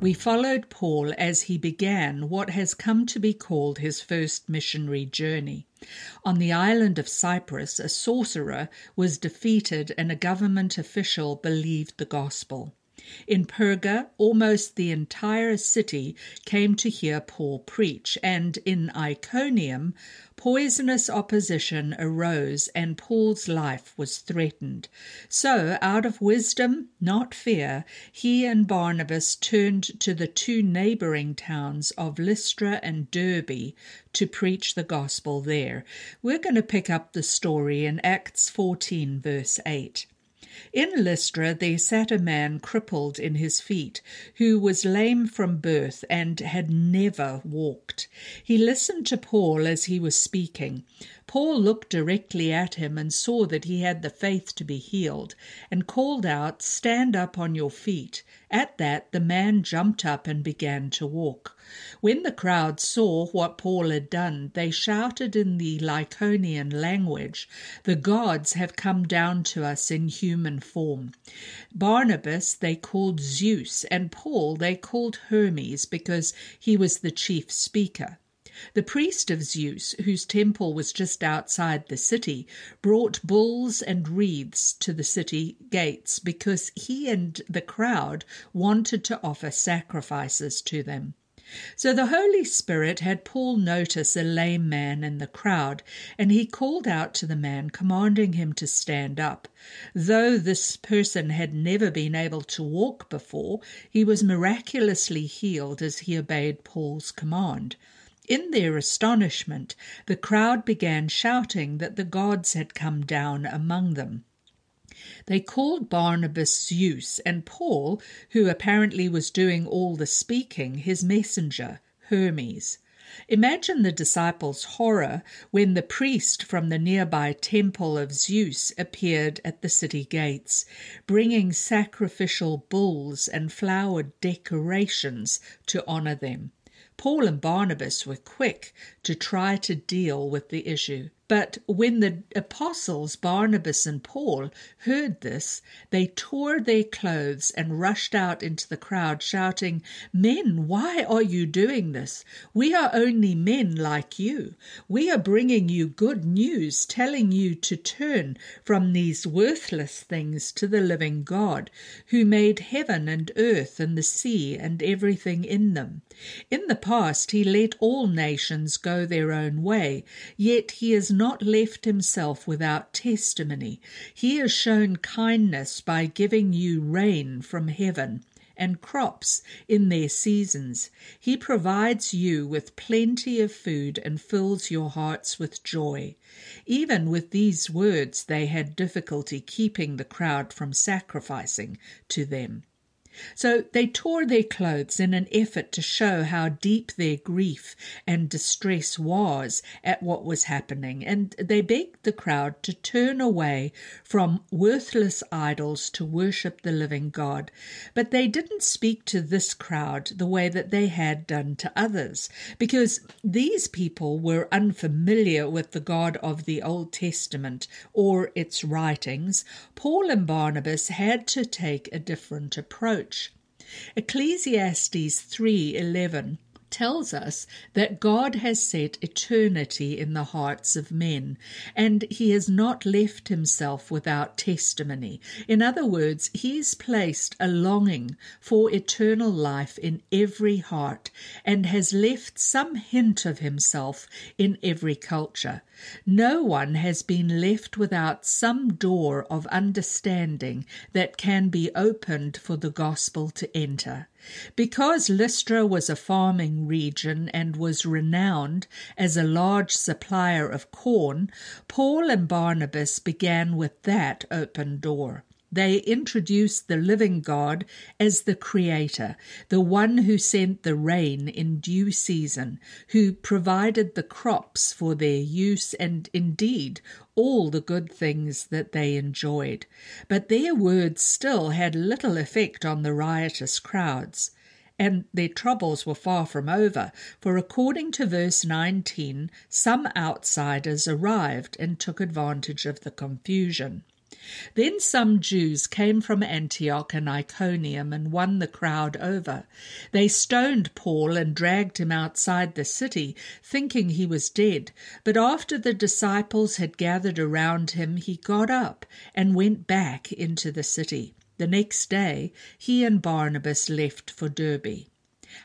we followed Paul as he began what has come to be called his first missionary journey. On the island of Cyprus, a sorcerer was defeated and a government official believed the gospel. In Perga, almost the entire city came to hear Paul preach, and in Iconium, poisonous opposition arose and Paul's life was threatened. So, out of wisdom, not fear, he and Barnabas turned to the two neighboring towns of Lystra and Derbe to preach the gospel there. We're going to pick up the story in Acts 14, verse 8. In Lystra there sat a man crippled in his feet, who was lame from birth and had never walked. He listened to Paul as he was speaking. Paul looked directly at him and saw that he had the faith to be healed, and called out, Stand up on your feet. At that the man jumped up and began to walk. When the crowd saw what Paul had done, they shouted in the Lycaonian language, The gods have come down to us in human form. Barnabas they called Zeus, and Paul they called Hermes, because he was the chief speaker. The priest of Zeus, whose temple was just outside the city, brought bulls and wreaths to the city gates because he and the crowd wanted to offer sacrifices to them. So the Holy Spirit had Paul notice a lame man in the crowd, and he called out to the man, commanding him to stand up. Though this person had never been able to walk before, he was miraculously healed as he obeyed Paul's command. In their astonishment, the crowd began shouting that the gods had come down among them. They called Barnabas Zeus, and Paul, who apparently was doing all the speaking, his messenger, Hermes. Imagine the disciples' horror when the priest from the nearby temple of Zeus appeared at the city gates, bringing sacrificial bulls and flowered decorations to honor them. Paul and Barnabas were quick to try to deal with the issue. But when the apostles Barnabas and Paul heard this, they tore their clothes and rushed out into the crowd, shouting, Men, why are you doing this? We are only men like you. We are bringing you good news, telling you to turn from these worthless things to the living God, who made heaven and earth and the sea and everything in them. In the past, he let all nations go their own way, yet he is not left himself without testimony. He has shown kindness by giving you rain from heaven and crops in their seasons. He provides you with plenty of food and fills your hearts with joy. Even with these words, they had difficulty keeping the crowd from sacrificing to them. So they tore their clothes in an effort to show how deep their grief and distress was at what was happening, and they begged the crowd to turn away from worthless idols to worship the living God. But they didn't speak to this crowd the way that they had done to others, because these people were unfamiliar with the God of the Old Testament or its writings. Paul and Barnabas had to take a different approach approach. Ecclesiastes 3:11 tells us that God has set eternity in the hearts of men, and he has not left himself without testimony. In other words, he has placed a longing for eternal life in every heart and has left some hint of himself in every culture. No one has been left without some door of understanding that can be opened for the gospel to enter. Because Lystra was a farming region and was renowned as a large supplier of corn, Paul and Barnabas began with that open door. They introduced the living God as the creator, the one who sent the rain in due season, who provided the crops for their use and indeed all the good things that they enjoyed. But their words still had little effect on the riotous crowds. And their troubles were far from over, for according to verse 19, some outsiders arrived and took advantage of the confusion. Then some Jews came from Antioch and Iconium and won the crowd over. They stoned Paul and dragged him outside the city, thinking he was dead. But after the disciples had gathered around him, he got up and went back into the city. The next day he and Barnabas left for Derbe.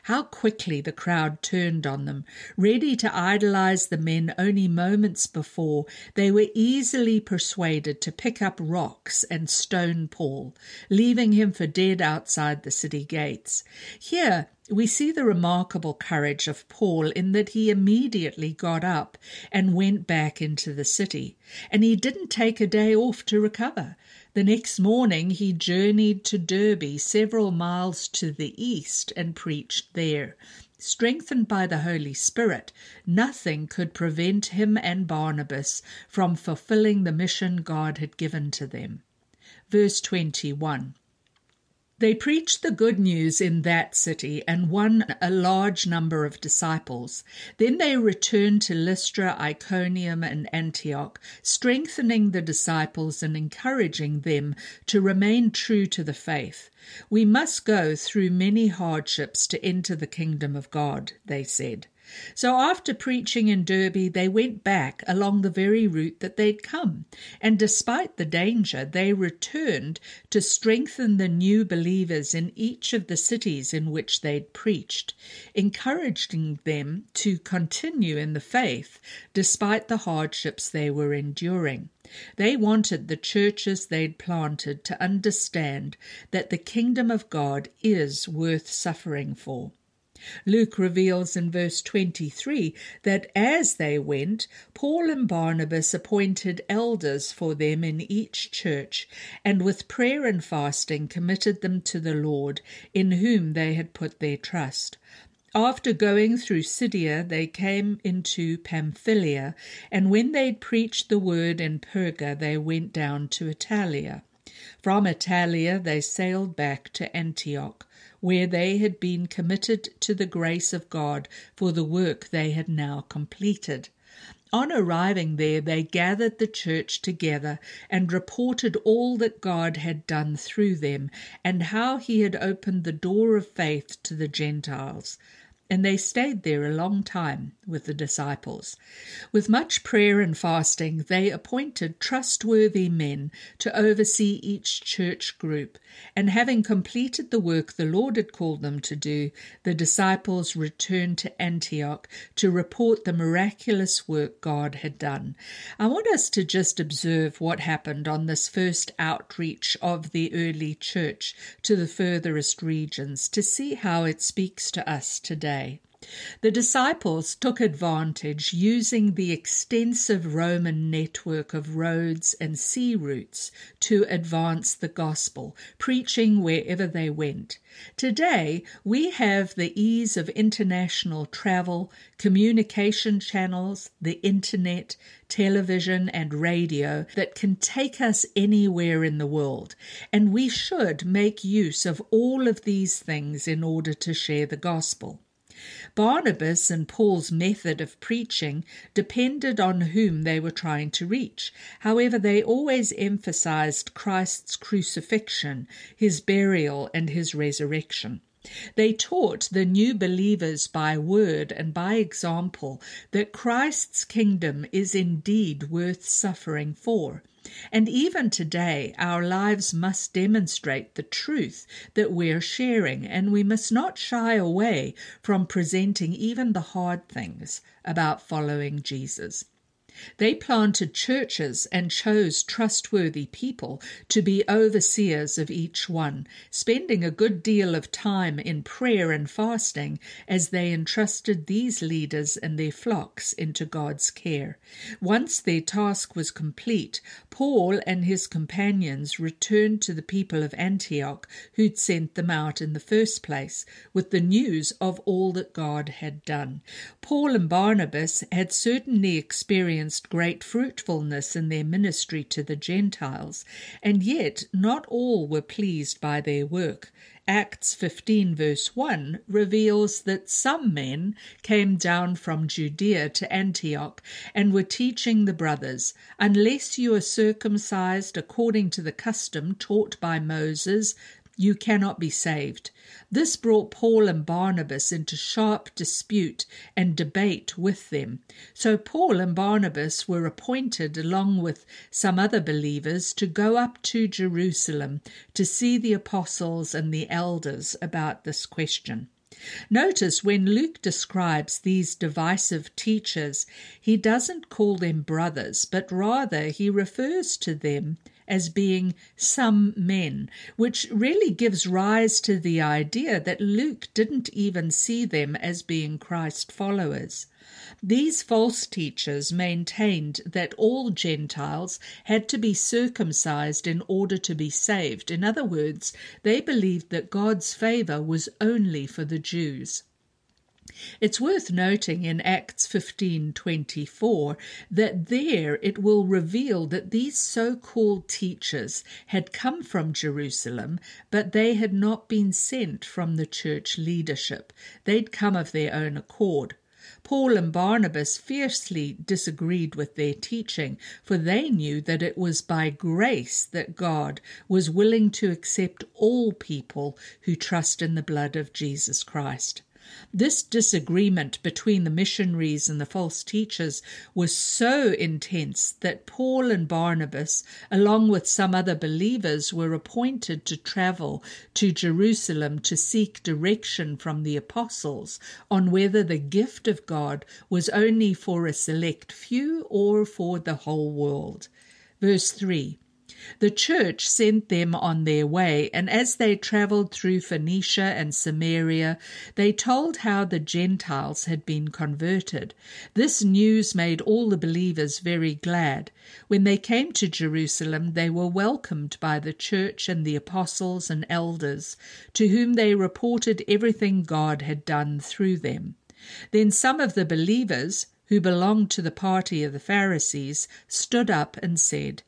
How quickly the crowd turned on them. Ready to idolize the men only moments before, they were easily persuaded to pick up rocks and stone Paul, leaving him for dead outside the city gates. Here, we see the remarkable courage of Paul in that he immediately got up and went back into the city, and he didn't take a day off to recover. The next morning he journeyed to Derbe, several miles to the east, and preached there. Strengthened by the Holy Spirit, nothing could prevent him and Barnabas from fulfilling the mission God had given to them. Verse 21 they preached the good news in that city and won a large number of disciples. Then they returned to Lystra, Iconium, and Antioch, strengthening the disciples and encouraging them to remain true to the faith. We must go through many hardships to enter the kingdom of God, they said. So after preaching in Derbe, they went back along the very route that they'd come, and despite the danger, they returned to strengthen the new believers in each of the cities in which they'd preached, encouraging them to continue in the faith despite the hardships they were enduring. They wanted the churches they'd planted to understand that the kingdom of God is worth suffering for. Luke reveals in verse 23 that as they went, Paul and Barnabas appointed elders for them in each church, and with prayer and fasting committed them to the Lord, in whom they had put their trust. After going through Syria, they came into Pamphylia, and when they'd preached the word in Perga, they went down to Attalia. From Attalia, they sailed back to Antioch where they had been committed to the grace of God for the work they had now completed. On arriving there, they gathered the church together and reported all that God had done through them and how he had opened the door of faith to the Gentiles and they stayed there a long time with the disciples. With much prayer and fasting, they appointed trustworthy men to oversee each church group, and having completed the work the Lord had called them to do, the disciples returned to Antioch to report the miraculous work God had done. I want us to just observe what happened on this first outreach of the early church to the furthest regions to see how it speaks to us today day. The disciples took advantage using the extensive Roman network of roads and sea routes to advance the gospel, preaching wherever they went. Today, we have the ease of international travel, communication channels, the internet, television, and radio that can take us anywhere in the world, and we should make use of all of these things in order to share the gospel. Barnabas and Paul's method of preaching depended on whom they were trying to reach. However, they always emphasized Christ's crucifixion, his burial, and his resurrection. They taught the new believers by word and by example that Christ's kingdom is indeed worth suffering for. And even today, our lives must demonstrate the truth that we're sharing, and we must not shy away from presenting even the hard things about following Jesus. They planted churches and chose trustworthy people to be overseers of each one, spending a good deal of time in prayer and fasting as they entrusted these leaders and their flocks into God's care. Once their task was complete, Paul and his companions returned to the people of Antioch who'd sent them out in the first place with the news of all that God had done. Paul and Barnabas had certainly experienced experienced great fruitfulness in their ministry to the Gentiles, and yet not all were pleased by their work. Acts 15, verse 1, reveals that some men came down from Judea to Antioch and were teaching the brothers, Unless you are circumcised according to the custom taught by Moses, you cannot be saved. This brought Paul and Barnabas into sharp dispute and debate with them. So Paul and Barnabas were appointed, along with some other believers, to go up to Jerusalem to see the apostles and the elders about this question. Notice when Luke describes these divisive teachers, he doesn't call them brothers, but rather he refers to them as being some men, which really gives rise to the idea that Luke didn't even see them as being Christ followers. These false teachers maintained that all Gentiles had to be circumcised in order to be saved. In other words, they believed that God's favor was only for the Jews. It's worth noting in Acts 15:24 that there it will reveal that these so-called teachers had come from Jerusalem, but they had not been sent from the church leadership. They'd come of their own accord. Paul and Barnabas fiercely disagreed with their teaching, for they knew that it was by grace that God was willing to accept all people who trust in the blood of Jesus Christ. This disagreement between the missionaries and the false teachers was so intense that Paul and Barnabas, along with some other believers, were appointed to travel to Jerusalem to seek direction from the apostles on whether the gift of God was only for a select few or for the whole world. Verse 3 the church sent them on their way, and as they travelled through Phoenicia and Samaria, they told how the Gentiles had been converted. This news made all the believers very glad. When they came to Jerusalem, they were welcomed by the church and the apostles and elders, to whom they reported everything God had done through them. Then some of the believers, who belonged to the party of the Pharisees, stood up and said,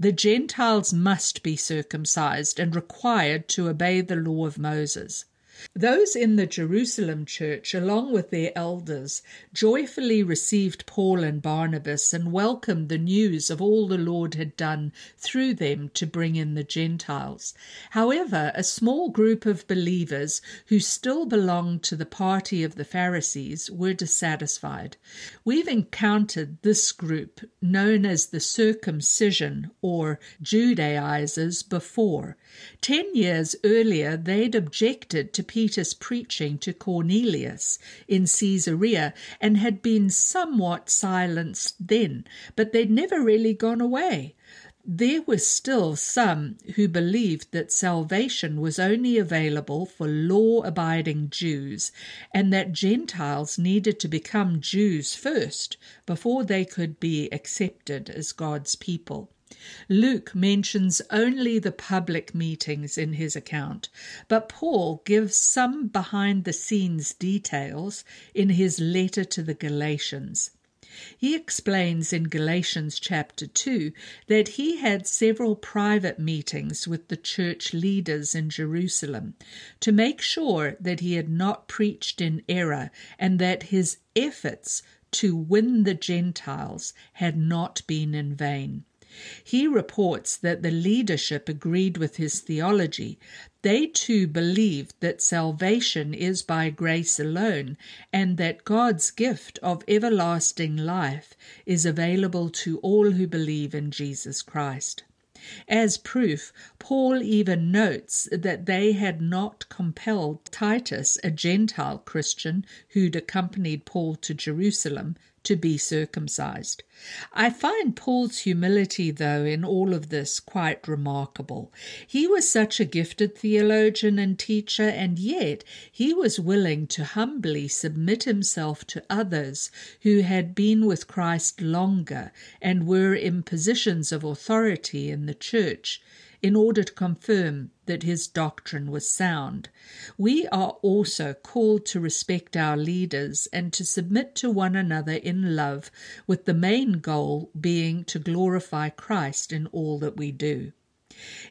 the Gentiles must be circumcised and required to obey the law of Moses. Those in the Jerusalem church, along with their elders, joyfully received Paul and Barnabas and welcomed the news of all the Lord had done through them to bring in the Gentiles. However, a small group of believers who still belonged to the party of the Pharisees were dissatisfied. We've encountered this group, known as the circumcision or Judaizers, before. Ten years earlier, they'd objected to Peter's preaching to Cornelius in Caesarea and had been somewhat silenced then, but they'd never really gone away. There were still some who believed that salvation was only available for law abiding Jews and that Gentiles needed to become Jews first before they could be accepted as God's people. Luke mentions only the public meetings in his account, but Paul gives some behind the scenes details in his letter to the Galatians. He explains in Galatians chapter 2 that he had several private meetings with the church leaders in Jerusalem to make sure that he had not preached in error and that his efforts to win the Gentiles had not been in vain. He reports that the leadership agreed with his theology. They too believed that salvation is by grace alone and that God's gift of everlasting life is available to all who believe in Jesus Christ. As proof, Paul even notes that they had not compelled Titus, a Gentile Christian who'd accompanied Paul to Jerusalem, to be circumcised. I find Paul's humility, though, in all of this quite remarkable. He was such a gifted theologian and teacher, and yet he was willing to humbly submit himself to others who had been with Christ longer and were in positions of authority in the church in order to confirm that his doctrine was sound. We are also called to respect our leaders and to submit to one another in love, with the main goal being to glorify Christ in all that we do.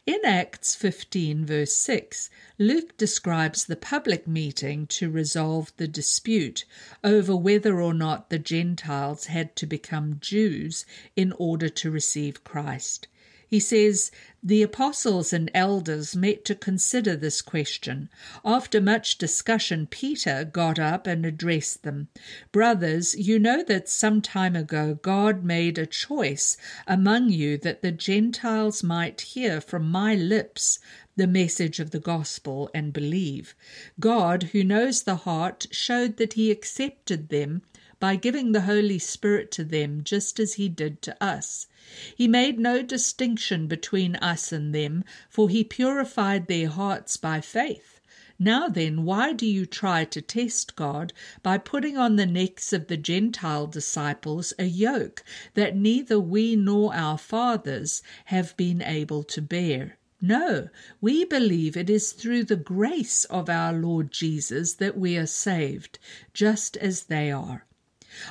In Acts 15, verse 6, Luke describes the public meeting to resolve the dispute over whether or not the Gentiles had to become Jews in order to receive Christ. He says, The apostles and elders met to consider this question. After much discussion, Peter got up and addressed them. Brothers, you know that some time ago God made a choice among you that the Gentiles might hear from my lips the message of the gospel and believe. God, who knows the heart, showed that he accepted them by giving the Holy Spirit to them just as he did to us. He made no distinction between us and them, for he purified their hearts by faith. Now then, why do you try to test God by putting on the necks of the Gentile disciples a yoke that neither we nor our fathers have been able to bear? No, we believe it is through the grace of our Lord Jesus that we are saved, just as they are.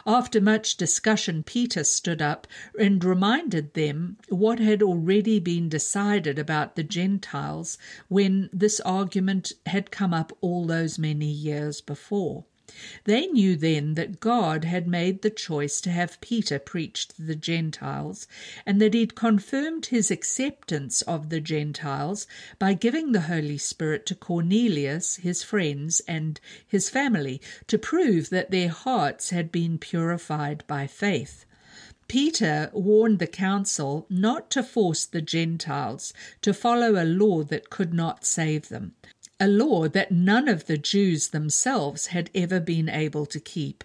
After much discussion, Peter stood up and reminded them what had already been decided about the Gentiles when this argument had come up all those many years before. They knew then that God had made the choice to have Peter preach to the Gentiles, and that he'd confirmed his acceptance of the Gentiles by giving the Holy Spirit to Cornelius, his friends, and his family, to prove that their hearts had been purified by faith. Peter warned the council not to force the Gentiles to follow a law that could not save them, a law that none of the Jews themselves had ever been able to keep.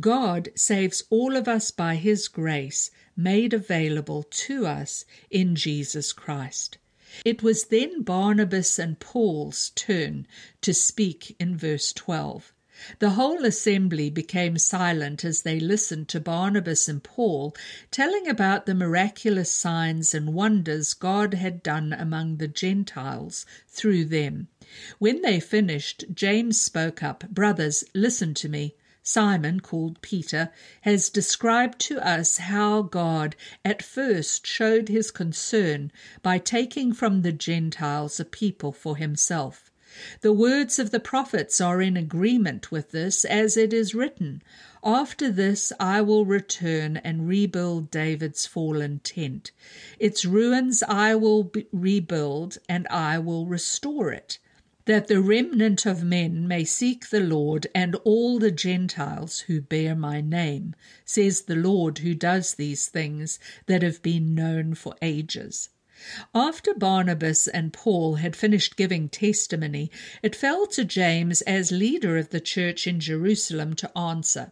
God saves all of us by His grace made available to us in Jesus Christ. It was then Barnabas and Paul's turn to speak in verse 12. The whole assembly became silent as they listened to Barnabas and Paul telling about the miraculous signs and wonders God had done among the Gentiles through them. When they finished, James spoke up Brothers, listen to me. Simon, called Peter, has described to us how God at first showed his concern by taking from the Gentiles a people for himself. The words of the prophets are in agreement with this, as it is written, After this I will return and rebuild David's fallen tent. Its ruins I will rebuild, and I will restore it that the remnant of men may seek the Lord and all the Gentiles who bear my name, says the Lord who does these things that have been known for ages. After Barnabas and Paul had finished giving testimony, it fell to James as leader of the church in Jerusalem to answer.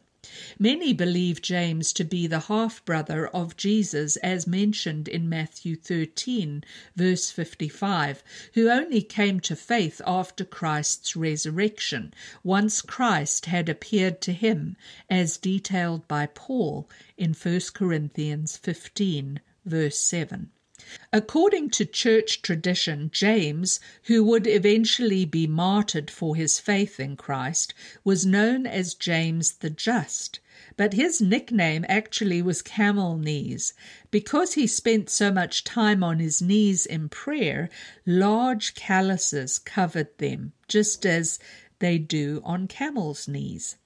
Many believe James to be the half brother of Jesus, as mentioned in Matthew 13, verse 55, who only came to faith after Christ's resurrection, once Christ had appeared to him, as detailed by Paul in 1 Corinthians 15, verse 7. According to church tradition, James, who would eventually be martyred for his faith in Christ, was known as James the Just, but his nickname actually was Camel Knees. Because he spent so much time on his knees in prayer, large calluses covered them, just as they do on camels' knees.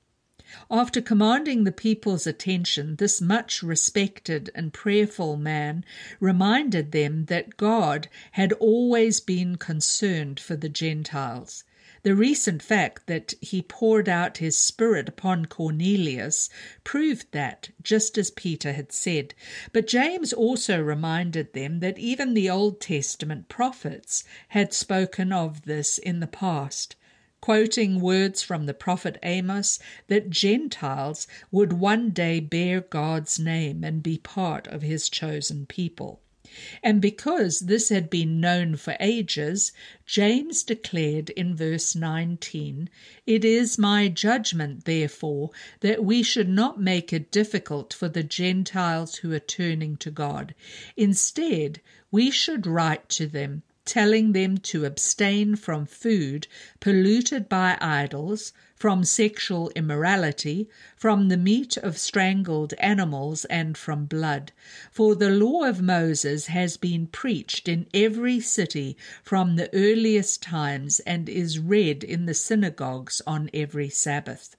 After commanding the people's attention, this much respected and prayerful man reminded them that God had always been concerned for the Gentiles. The recent fact that he poured out his Spirit upon Cornelius proved that, just as Peter had said. But James also reminded them that even the Old Testament prophets had spoken of this in the past. Quoting words from the prophet Amos that Gentiles would one day bear God's name and be part of his chosen people. And because this had been known for ages, James declared in verse 19, It is my judgment, therefore, that we should not make it difficult for the Gentiles who are turning to God. Instead, we should write to them telling them to abstain from food polluted by idols, from sexual immorality, from the meat of strangled animals, and from blood. For the law of Moses has been preached in every city from the earliest times and is read in the synagogues on every Sabbath.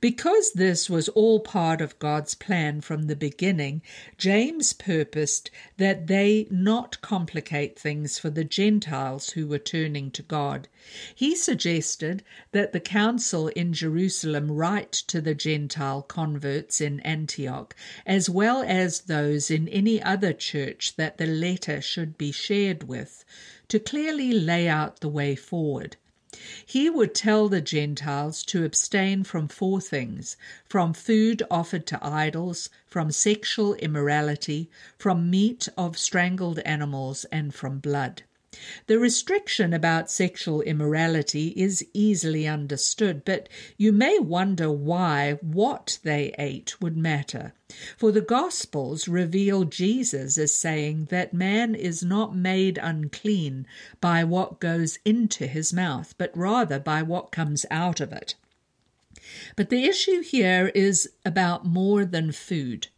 Because this was all part of God's plan from the beginning, James purposed that they not complicate things for the Gentiles who were turning to God. He suggested that the council in Jerusalem write to the Gentile converts in Antioch, as well as those in any other church that the letter should be shared with, to clearly lay out the way forward. He would tell the Gentiles to abstain from four things from food offered to idols, from sexual immorality, from meat of strangled animals, and from blood. The restriction about sexual immorality is easily understood, but you may wonder why what they ate would matter. For the Gospels reveal Jesus as saying that man is not made unclean by what goes into his mouth, but rather by what comes out of it. But the issue here is about more than food.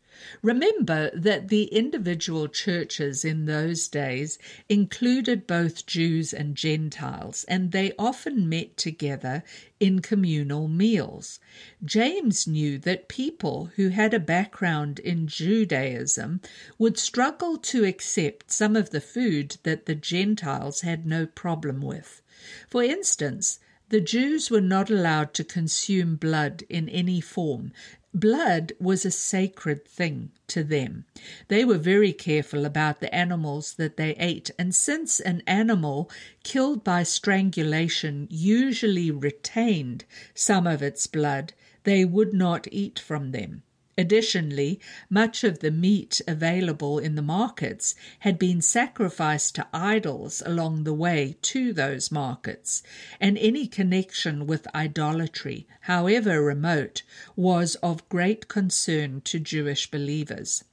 Remember that the individual churches in those days included both Jews and Gentiles, and they often met together in communal meals. James knew that people who had a background in Judaism would struggle to accept some of the food that the Gentiles had no problem with. For instance, the Jews were not allowed to consume blood in any form, Blood was a sacred thing to them. They were very careful about the animals that they ate, and since an animal killed by strangulation usually retained some of its blood, they would not eat from them. Additionally, much of the meat available in the markets had been sacrificed to idols along the way to those markets, and any connection with idolatry, however remote, was of great concern to Jewish believers.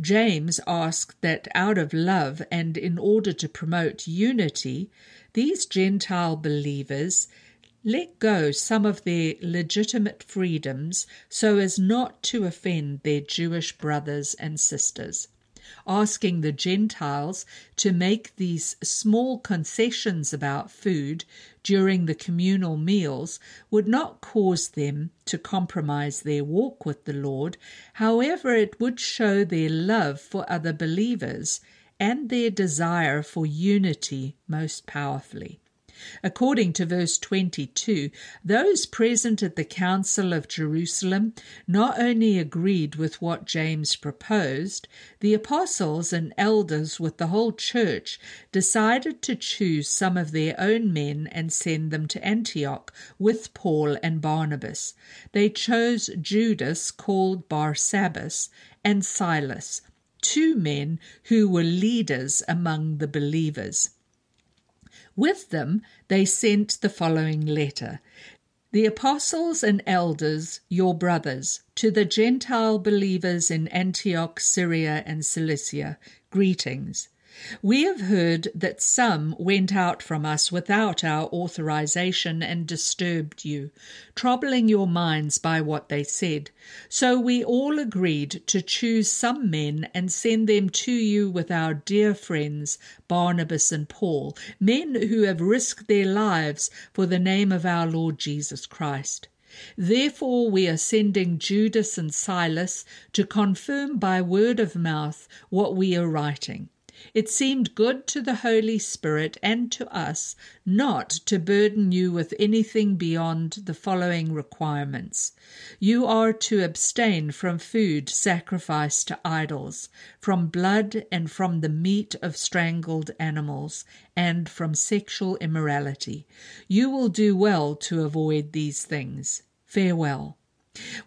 James asked that out of love and in order to promote unity, these Gentile believers let go some of their legitimate freedoms so as not to offend their Jewish brothers and sisters. Asking the Gentiles to make these small concessions about food during the communal meals would not cause them to compromise their walk with the Lord. However, it would show their love for other believers and their desire for unity most powerfully. According to verse 22, those present at the Council of Jerusalem not only agreed with what James proposed, the apostles and elders with the whole church decided to choose some of their own men and send them to Antioch with Paul and Barnabas. They chose Judas, called Barsabbas, and Silas, two men who were leaders among the believers. With them they sent the following letter The apostles and elders, your brothers, to the Gentile believers in Antioch, Syria, and Cilicia, greetings. We have heard that some went out from us without our authorization and disturbed you, troubling your minds by what they said. So we all agreed to choose some men and send them to you with our dear friends Barnabas and Paul, men who have risked their lives for the name of our Lord Jesus Christ. Therefore, we are sending Judas and Silas to confirm by word of mouth what we are writing. It seemed good to the Holy Spirit and to us not to burden you with anything beyond the following requirements. You are to abstain from food sacrificed to idols, from blood and from the meat of strangled animals, and from sexual immorality. You will do well to avoid these things. Farewell.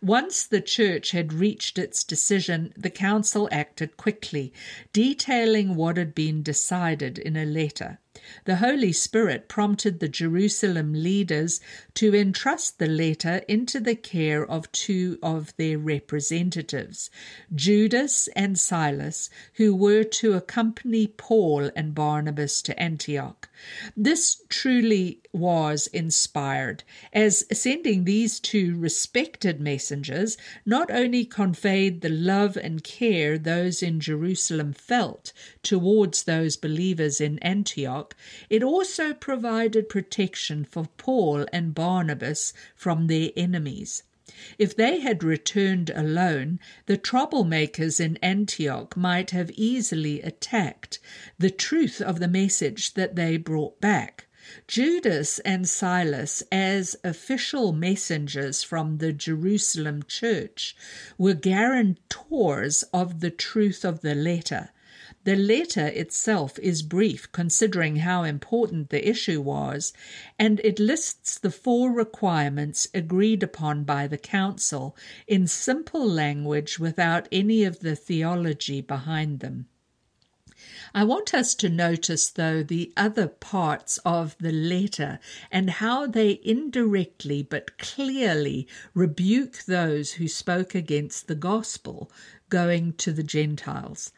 Once the church had reached its decision, the council acted quickly, detailing what had been decided in a letter. The Holy Spirit prompted the Jerusalem leaders to entrust the letter into the care of two of their representatives, Judas and Silas, who were to accompany Paul and Barnabas to Antioch. This truly was inspired, as sending these two respected messengers not only conveyed the love and care those in Jerusalem felt towards those believers in Antioch, it also provided protection for Paul and Barnabas from their enemies. If they had returned alone, the troublemakers in Antioch might have easily attacked the truth of the message that they brought back. Judas and Silas, as official messengers from the Jerusalem church, were guarantors of the truth of the letter. The letter itself is brief considering how important the issue was, and it lists the four requirements agreed upon by the council in simple language without any of the theology behind them. I want us to notice, though, the other parts of the letter and how they indirectly but clearly rebuke those who spoke against the gospel going to the Gentiles.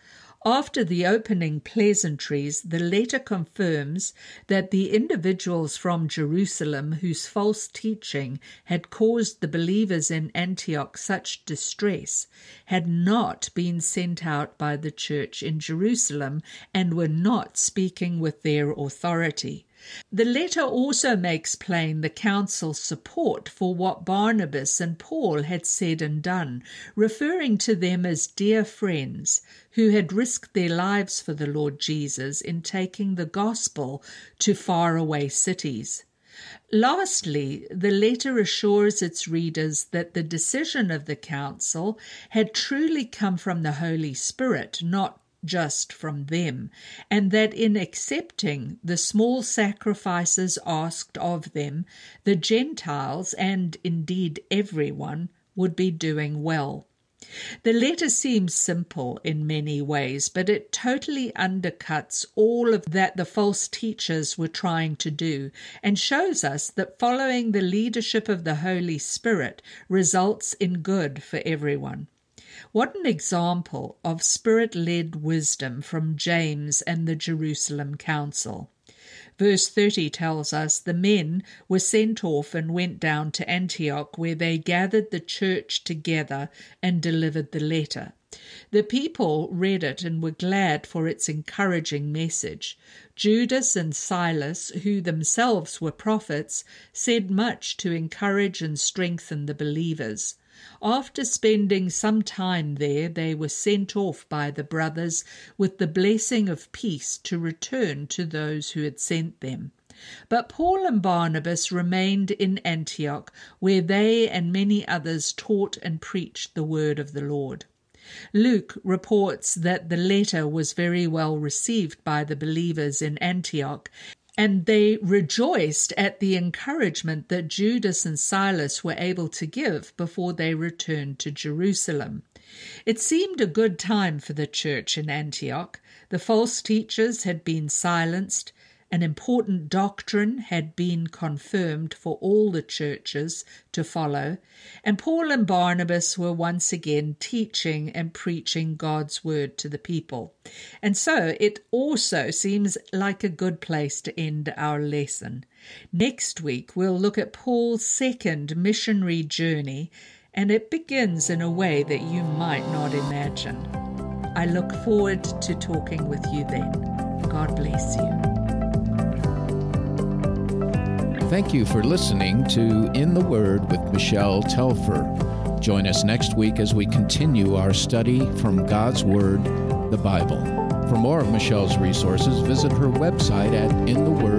After the opening pleasantries, the letter confirms that the individuals from Jerusalem whose false teaching had caused the believers in Antioch such distress had not been sent out by the church in Jerusalem and were not speaking with their authority. The letter also makes plain the council's support for what Barnabas and Paul had said and done, referring to them as dear friends who had risked their lives for the Lord Jesus in taking the gospel to faraway cities. Lastly, the letter assures its readers that the decision of the council had truly come from the Holy Spirit, not just from them, and that in accepting the small sacrifices asked of them, the Gentiles, and indeed everyone, would be doing well. The letter seems simple in many ways, but it totally undercuts all of that the false teachers were trying to do and shows us that following the leadership of the Holy Spirit results in good for everyone. What an example of spirit led wisdom from James and the Jerusalem Council. Verse 30 tells us the men were sent off and went down to Antioch, where they gathered the church together and delivered the letter. The people read it and were glad for its encouraging message. Judas and Silas, who themselves were prophets, said much to encourage and strengthen the believers. After spending some time there, they were sent off by the brothers with the blessing of peace to return to those who had sent them. But Paul and Barnabas remained in Antioch, where they and many others taught and preached the word of the Lord. Luke reports that the letter was very well received by the believers in Antioch, and they rejoiced at the encouragement that Judas and Silas were able to give before they returned to Jerusalem. It seemed a good time for the church in Antioch. The false teachers had been silenced, an important doctrine had been confirmed for all the churches to follow, and Paul and Barnabas were once again teaching and preaching God's word to the people. And so it also seems like a good place to end our lesson. Next week, we'll look at Paul's second missionary journey, and it begins in a way that you might not imagine. I look forward to talking with you then. God bless you. Thank you for listening to In the Word with Michelle Telfer. Join us next week as we continue our study from God's Word, the Bible. For more of Michelle's resources, visit her website at intheword.org.